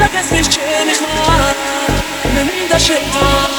Let us be changed, man. And then the shit, man.